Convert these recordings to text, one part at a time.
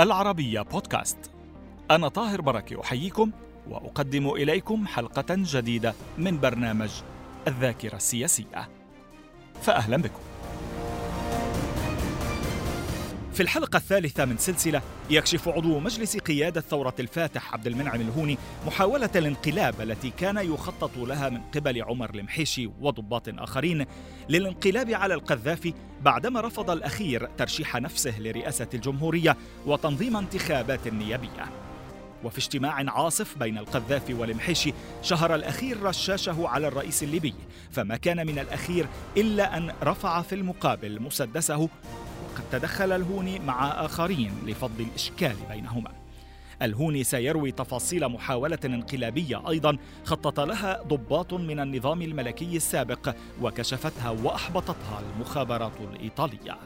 العربية بودكاست. أنا طاهر بركة أحييكم وأقدم إليكم حلقة جديدة من برنامج الذاكرة السياسية. فأهلا بكم. في الحلقة الثالثة من سلسلة يكشف عضو مجلس قيادة ثورة الفاتح عبد المنعم الهوني محاولة الانقلاب التي كان يخطط لها من قبل عمر المحيشي وضباط آخرين للانقلاب على القذافي بعدما رفض الأخير ترشيح نفسه لرئاسة الجمهورية وتنظيم انتخابات نيابية. وفي اجتماع عاصف بين القذافي والمحيشي شهر الأخير رشاشه على الرئيس الليبي فما كان من الأخير إلا أن رفع في المقابل مسدسه وقد تدخل الهوني مع آخرين لفض الإشكال بينهما. الهوني سيروي تفاصيل محاولة انقلابية أيضا خطط لها ضباط من النظام الملكي السابق وكشفتها وأحبطتها المخابرات الإيطالية.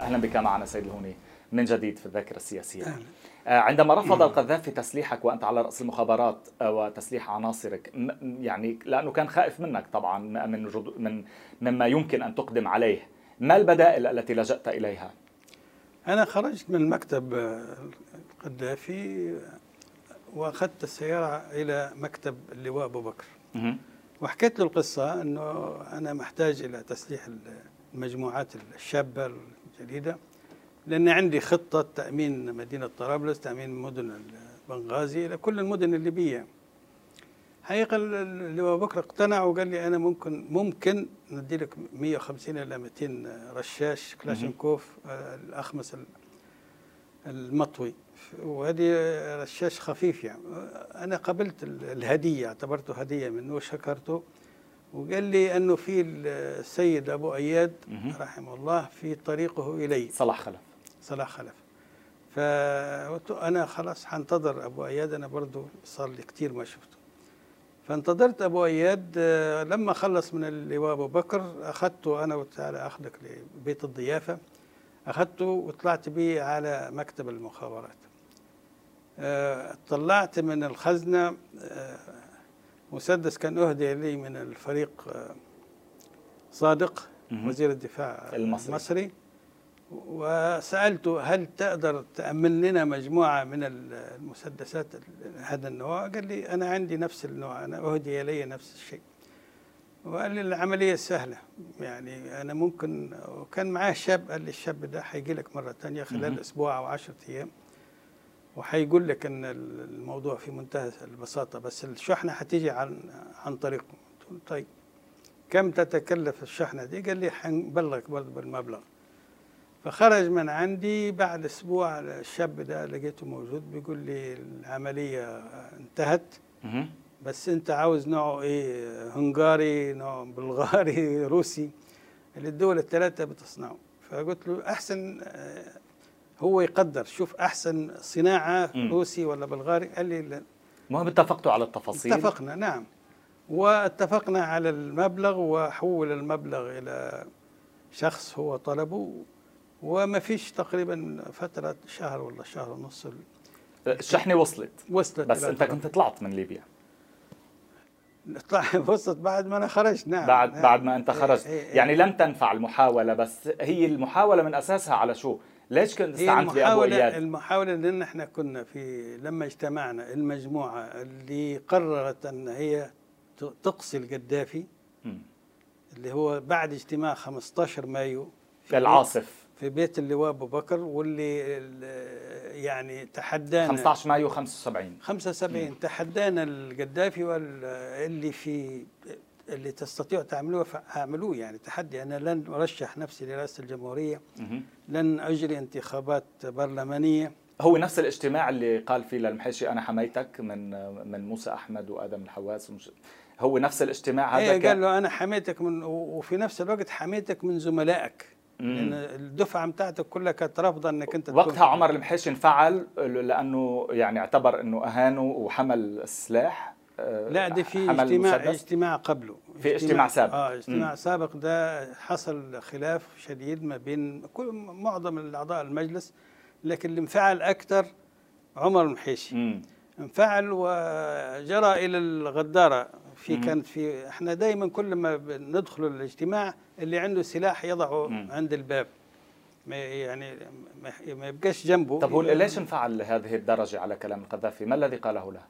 أهلا بك معنا سيد الهوني من جديد في الذاكرة السياسية. أهلا. عندما رفض القذافي تسليحك وأنت على رأس المخابرات وتسليح عناصرك يعني لأنه كان خائف منك طبعا من من مما يمكن أن تقدم عليه. ما البدائل التي لجأت إليها؟ أنا خرجت من مكتب القذافي وأخذت السيارة إلى مكتب اللواء أبو بكر. وحكيت له القصة أنه أنا محتاج إلى تسليح المجموعات الشابة الجديدة لأن عندي خطة تأمين مدينة طرابلس تأمين مدن بنغازي إلى كل المدن الليبية. حقيقة اللواء بكر اقتنع وقال لي أنا ممكن ممكن ندي لك 150 إلى 200 رشاش كلاشينكوف آه، الأخمس المطوي. وهذه رشاش خفيف يعني. أنا قبلت الهدية اعتبرته هدية منه وشكرته. وقال لي أنه في السيد أبو أياد رحمه الله في طريقه إلي. صلاح خلف. صلاح خلف. فقلت أنا خلاص حنتظر أبو أياد. أنا برضه صار لي كثير ما شفته. فانتظرت أبو أياد آه، لما خلص من اللواء أبو بكر أخذته أنا وتعالى أخذك لبيت الضيافة أخذته وطلعت به على مكتب المخابرات. آه، طلعت من الخزنة آه، مسدس كان أهدي لي من الفريق صادق وزير الدفاع المصري, المصري. وسألته هل تقدر تأمن لنا مجموعة من المسدسات هذا النوع؟ قال لي أنا عندي نفس النوع أنا أهدي إلي نفس الشيء. وقال لي العملية سهلة يعني أنا ممكن وكان معاه شاب قال لي الشاب ده هيجي لك مرة تانية خلال أسبوع أو عشرة أيام وهيقول لك إن الموضوع في منتهى البساطة بس الشحنة هتيجي عن عن طريقه طيب كم تتكلف الشحنة دي؟ قال لي حنبلغك برضه بالمبلغ. فخرج من عندي بعد أسبوع الشاب ده لقيته موجود بيقول لي العملية انتهت بس أنت عاوز نوع إيه؟ هنغاري نوع بلغاري روسي اللي الدول الثلاثه بتصنعه. فقلت له أحسن آه، هو يقدر شوف أحسن صناعة روسي ولا بلغاري. قال لي المهم اتفقتوا على التفاصيل. اتفقنا نعم. واتفقنا على المبلغ وحول المبلغ إلى شخص هو طلبه وما فيش تقريبا فترة شهر ولا شهر ونص الشحنة وصلت. وصلت بس أنت كنت طلعت من ليبيا. وصلت بعد ما أنا خرجت. نعم بعد نعم. بعد ما أنت خرجت. إيه إيه. يعني لم تنفع المحاولة بس هي المحاولة من أساسها على شو؟ ليش كنت استعنت بأبو إياد؟ المحاولة لأن إحنا كنا في لما اجتمعنا المجموعة اللي قررت أن هي تقصي القذافي اللي هو بعد اجتماع 15 مايو في العاصف. في بيت اللواء أبو بكر واللي يعني تحدانا. 15 مايو 75 75 تحدانا القذافي واللي في اللي تستطيعوا تعملوه فأعملوه يعني. تحدي أنا لن أرشح نفسي لرئاسة الجمهورية. لن أجري انتخابات برلمانية. هو نفس الاجتماع اللي قال فيه للمحيشي أنا حميتك من من موسى أحمد وآدم الحواس ومش هو نفس الاجتماع هذا إيه قال له أنا حميتك من وفي نفس الوقت حميتك من زملائك. لأن الدفعة بتاعتك كلها كانت رافضة إنك أنت وقتها عمر المحيش انفعل لأنه يعني اعتبر إنه أهانه وحمل السلاح آه، لا ده في اجتماع اجتماع قبله. في اجتماع سابق. آه اجتماع مم. سابق ده حصل خلاف شديد ما بين كل معظم الأعضاء المجلس لكن اللي انفعل أكثر عمر المحيشي انفعل وجرى إلى الغدارة. في كانت في إحنا دائما كل ما ندخل الاجتماع اللي عنده سلاح يضعه مم. عند الباب ما يعني ما يبقاش جنبه طب هو ليش انفعل لهذه الدرجة على كلام القذافي؟ ما الذي قاله له؟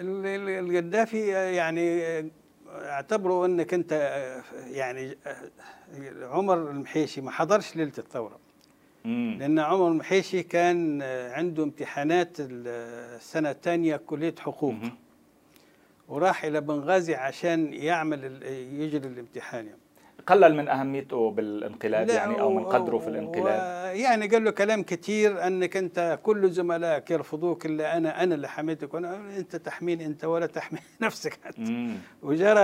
القذافي يعني اعتبروا إنك أنت يعني عمر المحيشي ما حضرش ليلة الثورة. لأن عمر المحيشي كان عنده امتحانات السنة الثانية كلية حقوق مم. وراح إلى بنغازي عشان يعمل يجري الامتحان يعني. قلل من أهميته بالانقلاب يعني أو من قدره في الانقلاب؟ يعني قال له كلام كثير أنك أنت كل زملائك يرفضوك إلا أنا أنا اللي حميتك وأنا أنت تحميني أنت ولا تحمي نفسك أنت. وجرى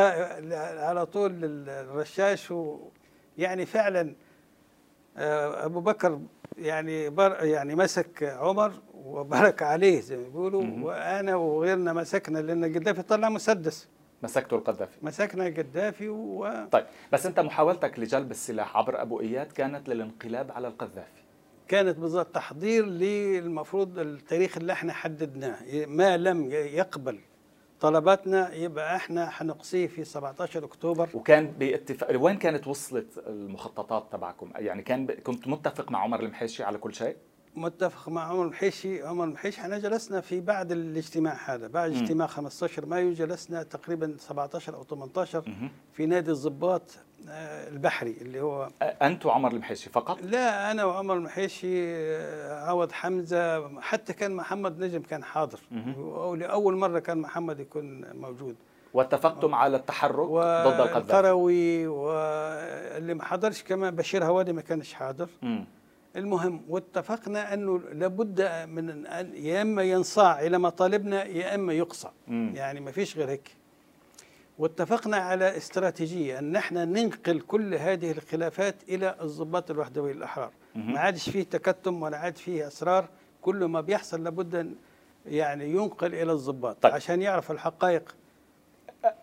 على طول الرشاش ويعني فعلا آه، أبو بكر يعني بر يعني مسك عمر وبرك عليه زي ما بيقولوا وأنا وغيرنا مسكنا لأن القذافي طلع مسدس. مسكته القذافي. مسكنا القذافي و طيب بس أنت محاولتك لجلب السلاح عبر ابو اياد كانت للانقلاب على القذافي. كانت بالضبط تحضير للمفروض التاريخ اللي إحنا حددناه. ما لم يقبل طلباتنا يبقى إحنا حنقصيه في 17 أكتوبر. وكان باتفاق وين كانت وصلت المخططات تبعكم؟ يعني كان ب... كنت متفق مع عمر المحيشي على كل شيء؟ متفق مع عمر المحيشي عمر المحيشي إحنا جلسنا في بعد الاجتماع هذا. بعد. اجتماع 15 مايو جلسنا تقريبا 17 أو 18 م. في نادي الضباط آه، البحري اللي هو أنت وعمر المحيشي فقط؟ لا أنا وعمر المحيشي آه، عوض حمزة حتى كان محمد نجم كان حاضر. لأول مرة كان محمد يكون موجود. واتفقتم على التحرك ضد القذافي. القروي واللي ما حضرش كمان بشير هوادي ما كانش حاضر. م. المهم واتفقنا أنه لابد من ان يا إما ينصاع إلى مطالبنا يا إما يقصى يعني ما فيش غير هيك. واتفقنا على استراتيجية أن إحنا ننقل كل هذه الخلافات إلى الضباط الوحدوي الأحرار. ما عادش فيه تكتم ولا عاد فيه اسرار كل ما بيحصل لابد يعني ينقل إلى الضباط طيب. عشان يعرف الحقائق.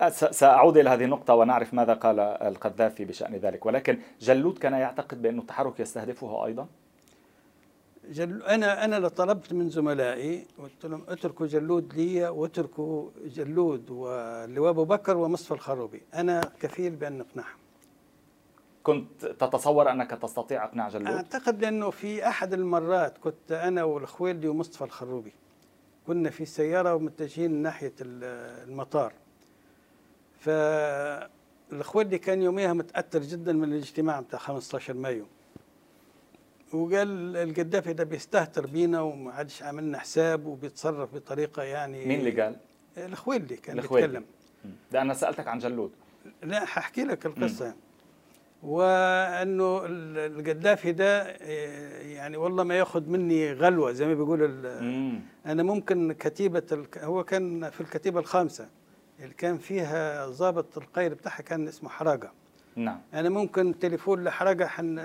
سأعود إلى هذه النقطة ونعرف ماذا قال القذافي بشأن ذلك. ولكن جلود كان يعتقد بأن التحرك يستهدفه أيضا؟ جل أنا أنا طلبت من زملائي قلت لهم اتركوا جلود لي واتركوا جلود واللواء أبو بكر ومصطفى الخروبي. أنا كفيل بأن نقنعهم. كنت تتصور أنك تستطيع إقناع جلود؟ أعتقد لأنه في أحد المرات كنت أنا والخويلدي ومصطفى الخروبي. كنا في سيارة ومتجهين ناحية المطار. فالخويلدي كان يوميها متأثر جدا من الاجتماع بتاع 15 مايو. وقال القذافي ده بيستهتر بينا وما عادش عاملنا حساب وبيتصرف بطريقة يعني مين اللي قال؟ الخويلي كان بيتكلم. ده أنا سألتك عن جلود. لا هحكي لك القصة. وأنه القذافي ده يعني والله ما ياخذ مني غلوة زي ما بيقول أنا ممكن كتيبة هو كان في الكتيبة الخامسة اللي كان فيها ضابط القير بتاعها كان اسمه حراقة. نعم. أنا ممكن تليفون لحراقة حن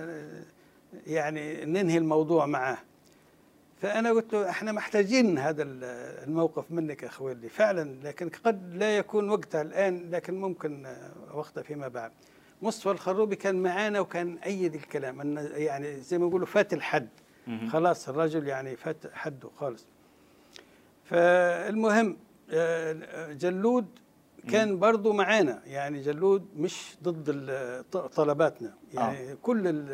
يعني ننهي الموضوع معاه. فأنا قلت له إحنا محتاجين هذا الموقف منك يا خويلي فعلا لكن قد لا يكون وقتها الآن لكن ممكن وقتها فيما بعد. مصطفى الخروبي كان معانا وكان أيد الكلام أن يعني زي ما يقولوا فات الحد. خلاص الرجل يعني فات حده خالص. فالمهم آه، جلود كان برضه معانا. يعني جلود مش ضد طلباتنا. يعني آه. كل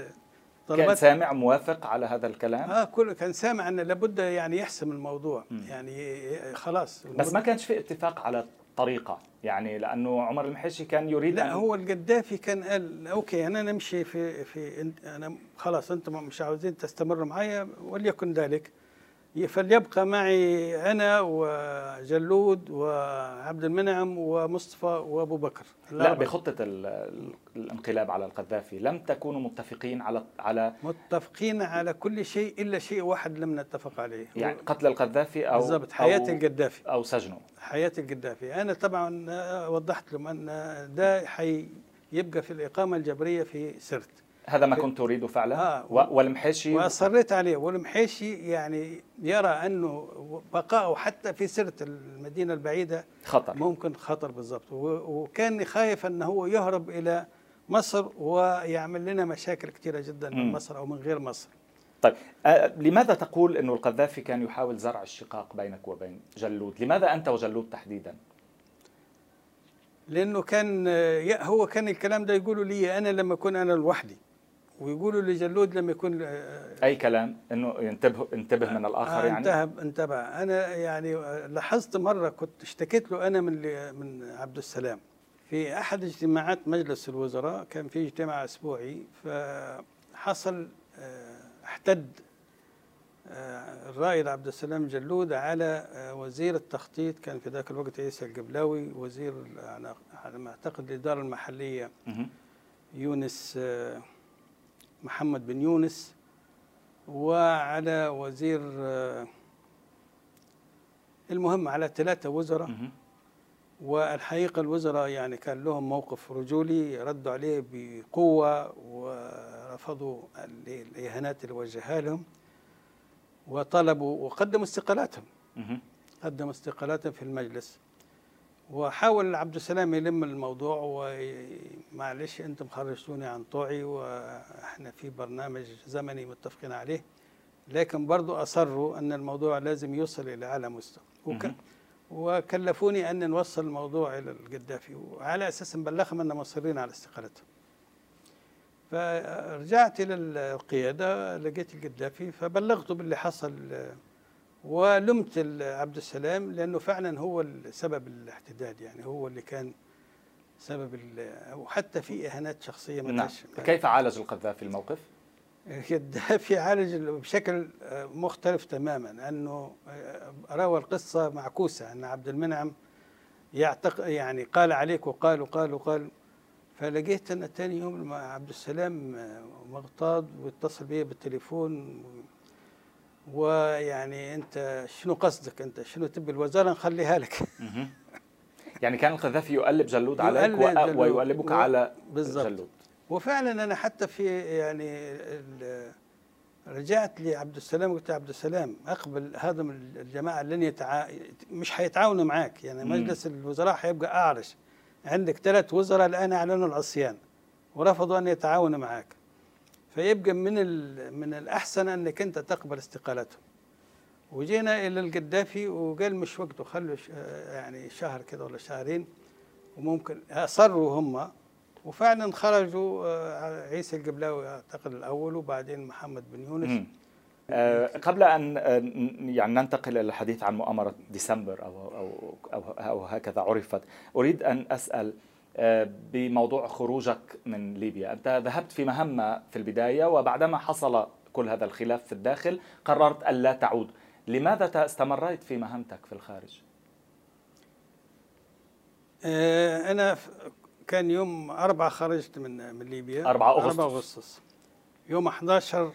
كان سامع موافق على هذا الكلام؟ آه كل كان سامع أن لابد يعني يحسم الموضوع. م. يعني خلاص. بس ما كانش في اتفاق على طريقة. يعني لأنه عمر المحيشي كان يريد لا أن هو القذافي كان قال أوكي أنا نمشي في في أنا خلاص أنتم مش عاوزين تستمروا معي وليكن ذلك. فليبقى معي أنا وجلود وعبد المنعم ومصطفى وأبو بكر. لا بخطة الانقلاب على القذافي. لم تكونوا متفقين على على متفقين على كل شيء إلا شيء واحد لم نتفق عليه. يعني قتل القذافي أو بالضبط حياة أو القذافي. أو سجنه. حياة القذافي. أنا طبعا وضحت لهم أن ده حيبقى في الإقامة الجبرية في سرت. هذا ما كنت تريده فعلا. آه والمحيشي وأصريت عليه. والمحيشي يعني يرى أنه بقائه حتى في سيرة المدينة البعيدة خطر. ممكن خطر بالضبط. وكان خايف أنه هو يهرب إلى مصر ويعمل لنا مشاكل كثيره جدا من مصر أو من غير مصر. طيب آه لماذا تقول إنه القذافي كان يحاول زرع الشقاق بينك وبين جلود؟ لماذا أنت وجلود تحديدا؟ لأنه كان هو كان الكلام ده يقوله لي أنا لما اكون أنا لوحدي. ويقولوا لجلود لما يكون أي كلام؟ إنه ينتبه انتبه من الآخر يعني؟ انتبه انتبه. أنا يعني لاحظت مرة كنت اشتكيت له أنا من من عبد السلام. في أحد اجتماعات مجلس الوزراء كان في اجتماع أسبوعي فحصل احتد الرائد عبد السلام جلود على وزير التخطيط كان في ذاك الوقت عيسى القبلاوي وزير على ما أعتقد الإدارة المحلية يونس محمد بن يونس وعلى وزير المهم على ثلاثة وزراء. والحقيقة الوزراء يعني كان لهم موقف رجولي ردوا عليه بقوة ورفضوا الإهانات اللي وجهها لهم وطلبوا وقدموا استقالاتهم. قدموا استقالاتهم في المجلس. وحاول عبد السلام يلم الموضوع ومعلش أنتم خرجتوني عن طوعي وإحنا في برنامج زمني متفقين عليه لكن برضو أصروا أن الموضوع لازم يوصل إلى أعلى مستوى. وك وكلفوني أن نوصل الموضوع إلى القذافي وعلى أساس نبلغهم أن مصرين على استقالتهم. فرجعت إلى القيادة لقيت القذافي فبلغته باللي حصل ولمت عبد السلام لأنه فعلا هو سبب الاحتداد يعني هو اللي كان سبب وحتى في إهانات شخصية نعم كيف عالج القذافي الموقف؟ القذافي عالج بشكل مختلف تماما انه روى القصة معكوسة أن عبد المنعم يعتق يعني قال عليك وقال وقال وقال فلقيت أنا ثاني يوم عبد السلام مغتاظ واتصل بي بالتليفون ويعني أنت شنو قصدك أنت؟ شنو تبي الوزارة نخليها لك؟ يعني كان القذافي يقلب جلود عليك جلود. ويقلبك و... على بالزبط. جلود وفعلا أنا حتى في يعني رجعت لعبد السلام وقلت عبد السلام أقبل هذا الجماعة لن يتع... مش حيتعاونوا معك يعني مجلس الوزراء حيبقى اعرش عندك ثلاث وزراء الآن اعلنوا العصيان ورفضوا أن يتعاونوا معك فيبقى من من الأحسن أنك أنت تقبل استقالتهم. وجينا إلى القذافي وقال مش وقته خلوا يعني شهر كده ولا شهرين وممكن أصروا هم. وفعلا خرجوا عيسى القبلاوي أعتقد الأول وبعدين محمد بن يونس. أه قبل أن يعني ننتقل إلى الحديث عن مؤامرة ديسمبر أو أو أو, أو هكذا عرفت أريد أن أسأل بموضوع خروجك من ليبيا. أنت ذهبت في مهمة في البداية وبعدما حصل كل هذا الخلاف في الداخل قررت ألا تعود. لماذا استمريت في مهمتك في الخارج؟ أنا كان يوم أربعة خرجت من من ليبيا. 4 أغسطس. 4 أغسطس. يوم 11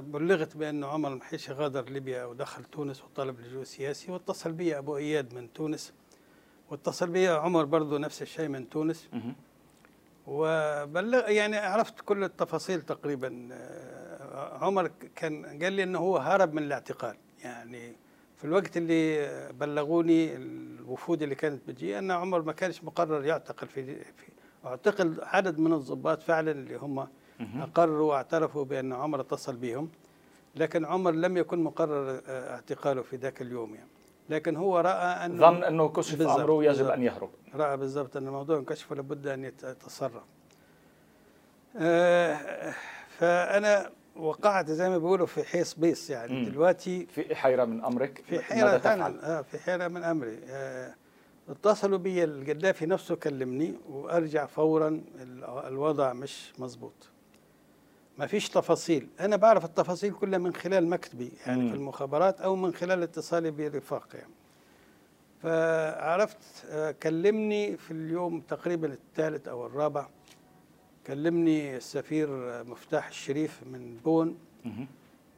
بلغت بأن عمر المحيشي غادر ليبيا ودخل تونس وطلب لجوء سياسي واتصل بي أبو إياد من تونس. واتصل بي عمر برضو نفس الشيء من تونس. وبلغ يعني عرفت كل التفاصيل تقريبا. عمر كان قال لي إنه هو هرب من الاعتقال. يعني في الوقت اللي بلغوني الوفود اللي كانت بتجي أن عمر ما كانش مقرر يعتقل في, في اعتقل عدد من الضباط فعلا اللي هم أقروا واعترفوا بأن عمر اتصل بهم. لكن عمر لم يكن مقرر اعتقاله في ذاك اليوم يعني. لكن هو رأى ان ظن أنه كشف أمره يجب أن يهرب. رأى بالضبط أن الموضوع انكشف ولابد أن يتصرف. آه فأنا وقعت زي ما بيقولوا في حيص بيص يعني. مم. دلوقتي في حيرة من أمرك؟ في حيرة فعلا آه في حيرة من أمري. آه اتصلوا بي القذافي نفسه كلمني وأرجع فورا الوضع مش مظبوط. ما فيش تفاصيل. أنا بعرف التفاصيل كلها من خلال مكتبي يعني مم. في المخابرات أو من خلال اتصالي برفاق يعني. فعرفت آه، كلمني في اليوم تقريبا الثالث أو الرابع. كلمني السفير مفتاح الشريف من بون.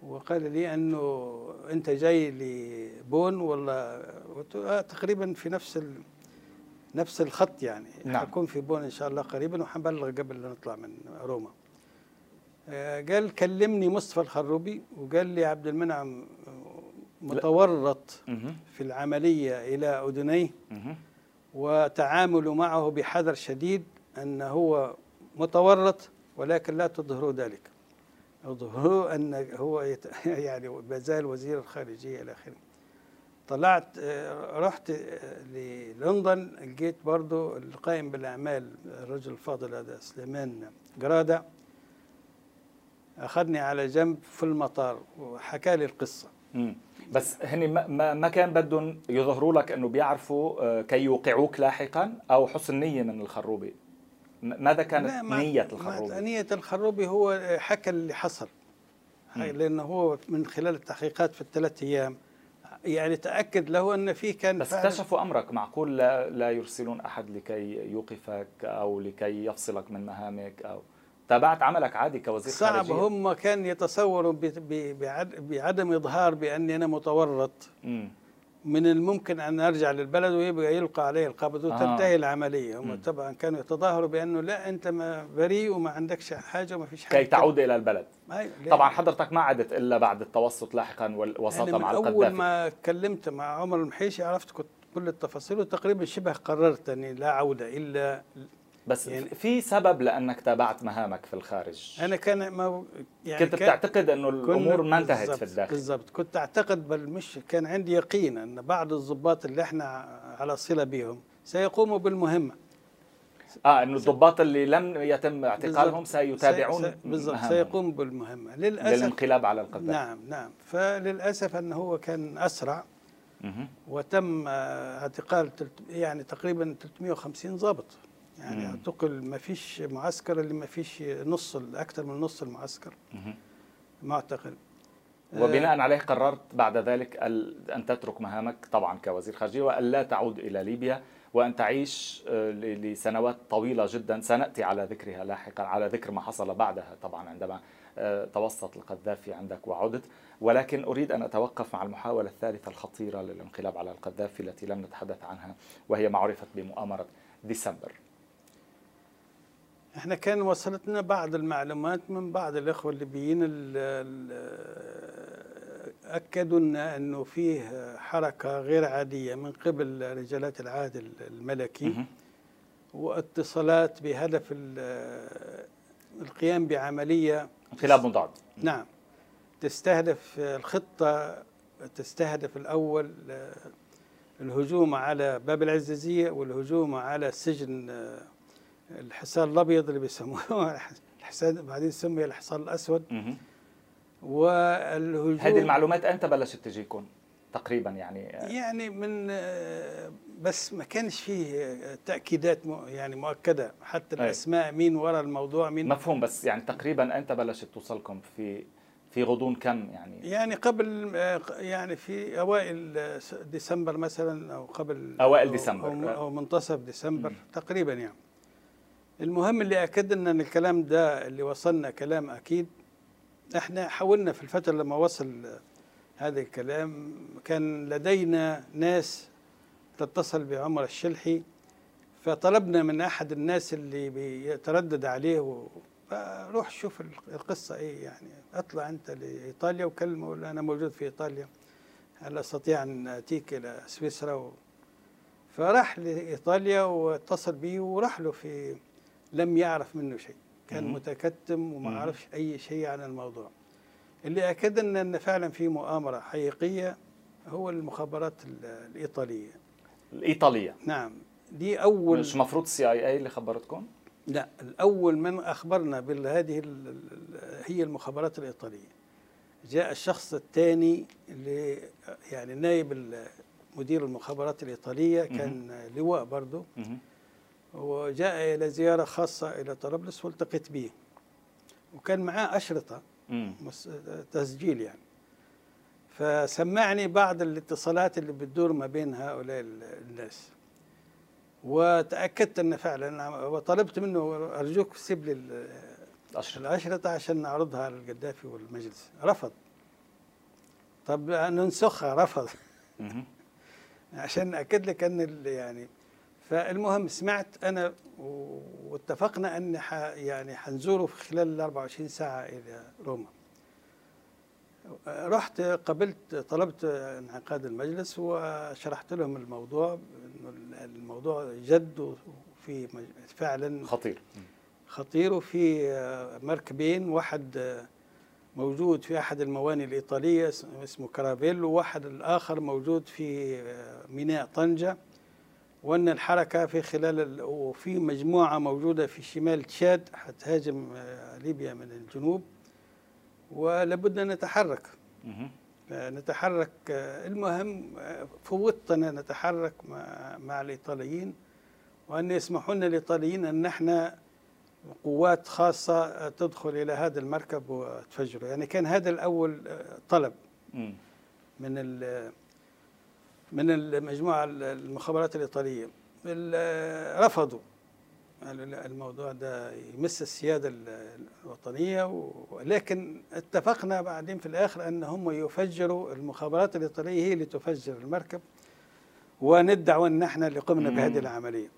وقال لي أنه أنت جاي لبون ولا؟ آه تقريبا في نفس ال... نفس الخط يعني. نعم. حكون في بون إن شاء الله قريبا وحنبلغ قبل لا نطلع من روما. قال كلمني مصطفى الخروبي وقال لي عبد المنعم متورط مهم. في العملية إلى أذنيه مهم. وتعاملوا معه بحذر شديد أن هو متورط ولكن لا تظهروا ذلك اظهروا أن هو يت... يعني ما زال وزير الخارجية إلى آخره طلعت آه، رحت آه، للندن لقيت برضو القائم بالأعمال الرجل الفاضل هذا سليمان جرادة أخذني على جنب في المطار وحكى لي القصة. مم. بس هن ما, ما كان بدهم يظهروا لك إنه بيعرفوا آه، كي يوقعوك لاحقا أو حسن نية من الخروبي. ماذا كانت نية الخروبي؟ نية الخروبي هو حكى اللي حصل. لأنه هو من خلال التحقيقات في الثلاث أيام يعني تأكد له أن في كان بس اكتشفوا أمرك. معقول لا, لا يرسلون أحد لكي يوقفك أو لكي يفصلك من مهامك أو تابعت عملك عادي كوزير صعب خارجية. هم كان يتصوروا بعدم إظهار بأني أنا متورط م. من الممكن أن أرجع للبلد ويبقى يلقى عليه القبض وتنتهي آه. العملية هم م. طبعا كانوا يتظاهروا بأنه لا أنت ما بريء وما عندكش حاجة وما فيش حاجة كي تعود إلى البلد طبعا حضرتك ما عدت إلا بعد التوسط لاحقا والوساطة يعني مع القذافي أول ما اتكلمت مع عمر المحيشي عرفت كنت كل التفاصيل وتقريبا شبه قررت اني لا عودة إلا بس يعني في سبب لأنك تابعت مهامك في الخارج. أنا كان ما يعني كنت بتعتقد إنه الأمور ما انتهت في الداخل. بالضبط. كنت أعتقد بل مش كان عندي يقين إن بعض الضباط اللي إحنا على صلة بهم سيقوموا بالمهمة. آه إنه الضباط اللي لم يتم اعتقالهم سيتابعون بالضبط سيقوم بالمهمة. للاسف للانقلاب على القذافي نعم نعم. فللأسف إنه هو كان أسرع. وتم اعتقال يعني تقريبا 350 ضابط. يعني اعتقل ما فيش معسكر اللي ما فيش نص أكثر من نص المعسكر. معتقل وبناء عليه قررت بعد ذلك أن تترك مهامك طبعا كوزير خارجية وأن لا تعود إلى ليبيا وأن تعيش آه، لسنوات طويلة جدا سنأتي على ذكرها لاحقا على ذكر ما حصل بعدها طبعا عندما آه، توسط القذافي عندك وعدت. ولكن أريد أن أتوقف مع المحاولة الثالثة الخطيرة للانقلاب على القذافي التي لم نتحدث عنها وهي ما عرفت بمؤامرة ديسمبر. إحنا كان وصلتنا بعض المعلومات من بعض الإخوة الليبيين أكدوا لنا إنه فيه حركة غير عادية من قبل رجالات العهد الملكي واتصالات بهدف القيام بعملية انقلاب مضاد نعم. تستهدف الخطة تستهدف الأول الهجوم على باب العزازية والهجوم على سجن الحصان الأبيض اللي بيسموه الحصان بعدين سمي الحصان الأسود. والهجوم هذه المعلومات إمتى بلشت تجيكم تقريبا يعني يعني من بس ما كانش فيه تأكيدات يعني مؤكدة. حتى الأسماء مين وراء الموضوع مين مفهوم بس يعني تقريبا إمتى بلشت توصلكم في في غضون كم يعني؟ يعني قبل يعني في أوائل ديسمبر مثلا أو قبل أوائل ديسمبر أو, أو منتصف ديسمبر م. تقريبا يعني. المهم اللي لنا إن الكلام ده اللي وصلنا كلام أكيد إحنا حاولنا في الفترة لما وصل هذا الكلام كان لدينا ناس تتصل بعمر الشلحي فطلبنا من أحد الناس اللي بيتردد عليه روح شوف القصة إيه يعني. اطلع أنت لإيطاليا وكلمه أنا موجود في إيطاليا هل أستطيع أن أتيك إلى سويسرا و... فراح لإيطاليا واتصل بي وراح له في لم يعرف منه شيء. كان. متكتم وما عرفش أي شيء عن الموضوع. اللي أكد إن إن فعلا في مؤامرة حقيقية هو المخابرات الإيطالية. الإيطالية. نعم. دي أول مش المفروض السي اي اي اللي خبرتكم؟ لا الأول من أخبرنا بهذه هي المخابرات الإيطالية. جاء الشخص الثاني اللي يعني نائب مدير المخابرات الإيطالية كان لواء برضه وجاء إلى زيارة خاصة إلى طرابلس والتقيت به. وكان معاه أشرطة تسجيل يعني. فسمعني بعض الاتصالات اللي بتدور ما بين هؤلاء الناس. وتأكدت أن فعلا وطلبت منه أرجوك سيب لي الأشرطة. عشان نعرضها على القذافي والمجلس. رفض. طب ننسخها رفض. عشان أكد لك أن يعني فالمهم سمعت أنا واتفقنا أن يعني حنزوره في خلال ال 24 ساعة إلى روما. رحت قبلت طلبت انعقاد المجلس وشرحت لهم الموضوع إنه الموضوع جد وفي فعلا خطير. خطير وفي مركبين واحد موجود في أحد المواني الإيطالية اسمه كرافيل وواحد الآخر موجود في ميناء طنجة. وأن الحركة في خلال وفي مجموعة موجودة في شمال تشاد حتهاجم آه، ليبيا من الجنوب ولابد أن نتحرك. نتحرك المهم فوضتنا نتحرك مع, مع الإيطاليين وأن يسمحوا لنا الإيطاليين أن إحنا قوات خاصة تدخل إلى هذا المركب وتفجره. يعني كان هذا الأول طلب من من المجموعة المخابرات الإيطالية. رفضوا الموضوع ده يمس السيادة الوطنية ولكن اتفقنا بعدين في الآخر أن هم يفجروا المخابرات الإيطالية هي اللي تفجر المركب وندعوا أن إحنا اللي قمنا بهذه العملية.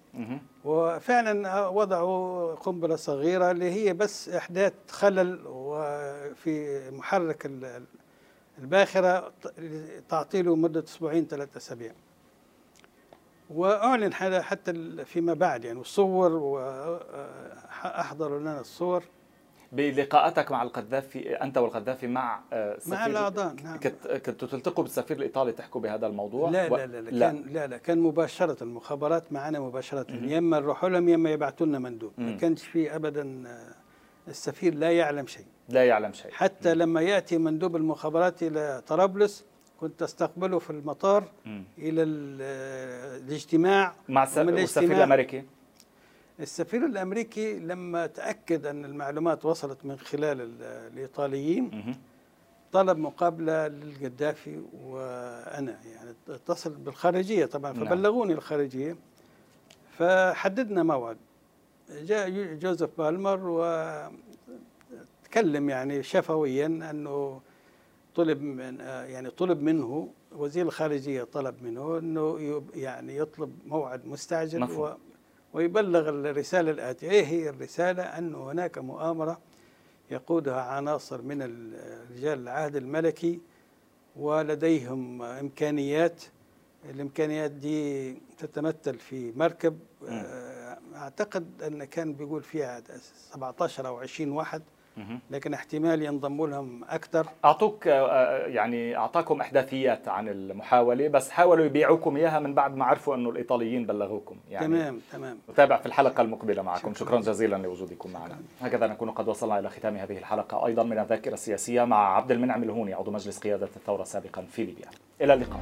وفعلا وضعوا قنبلة صغيرة اللي هي بس إحداث خلل وفي محرك الباخرة تعطيله مدة أسبوعين ثلاثة أسابيع. وأعلن هذا حتى فيما بعد يعني وصور واحضروا لنا الصور. بلقاءاتك مع القذافي أنت والقذافي مع سفير مع الأعضاء نعم. كنتوا تلتقوا بالسفير الإيطالي تحكوا بهذا الموضوع؟ لا لا لا, لا, لا. كان لا لا كان مباشرة المخابرات معنا مباشرة. يا اما نروحوا لهم يا اما يبعثوا لنا مندوب. ما كانش في ابدا السفير لا يعلم شيء. لا يعلم شيء. حتى لما يأتي مندوب المخابرات إلى طرابلس كنت أستقبله في المطار م. إلى الاجتماع. مع السفير الأمريكي؟ السفير الأمريكي لما تاكد أن المعلومات وصلت من خلال الإيطاليين. طلب مقابلة للقذافي وأنا يعني اتصل بالخارجية طبعا فبلغوني الخارجية. فحددنا موعد. جاء جوزيف بالمر وتكلم يعني شفويا أنه طلب من يعني طلب منه وزير الخارجية طلب منه أنه يعني يطلب موعد مستعجل و ويبلغ الرسالة الآتية، إيه هي الرسالة؟ انه هناك مؤامرة يقودها عناصر من رجال العهد الملكي ولديهم إمكانيات. الإمكانيات دي تتمثل في مركب. أعتقد أن كان بيقول فيها 17 أو 20 واحد. لكن احتمال ينضموا لهم أكثر. أعطوك يعني أعطاكم إحداثيات عن المحاولة بس حاولوا يبيعوكم إياها من بعد ما عرفوا إنه الإيطاليين بلغوكم يعني تمام تمام. نتابع في الحلقة المقبلة معكم. شكرا, شكرا جزيلا لوجودكم معنا. هكذا نكون قد وصلنا إلى ختام هذه الحلقة. أيضا من الذاكرة السياسية مع عبد المنعم الهوني عضو مجلس قيادة الثورة سابقا في ليبيا. إلى اللقاء.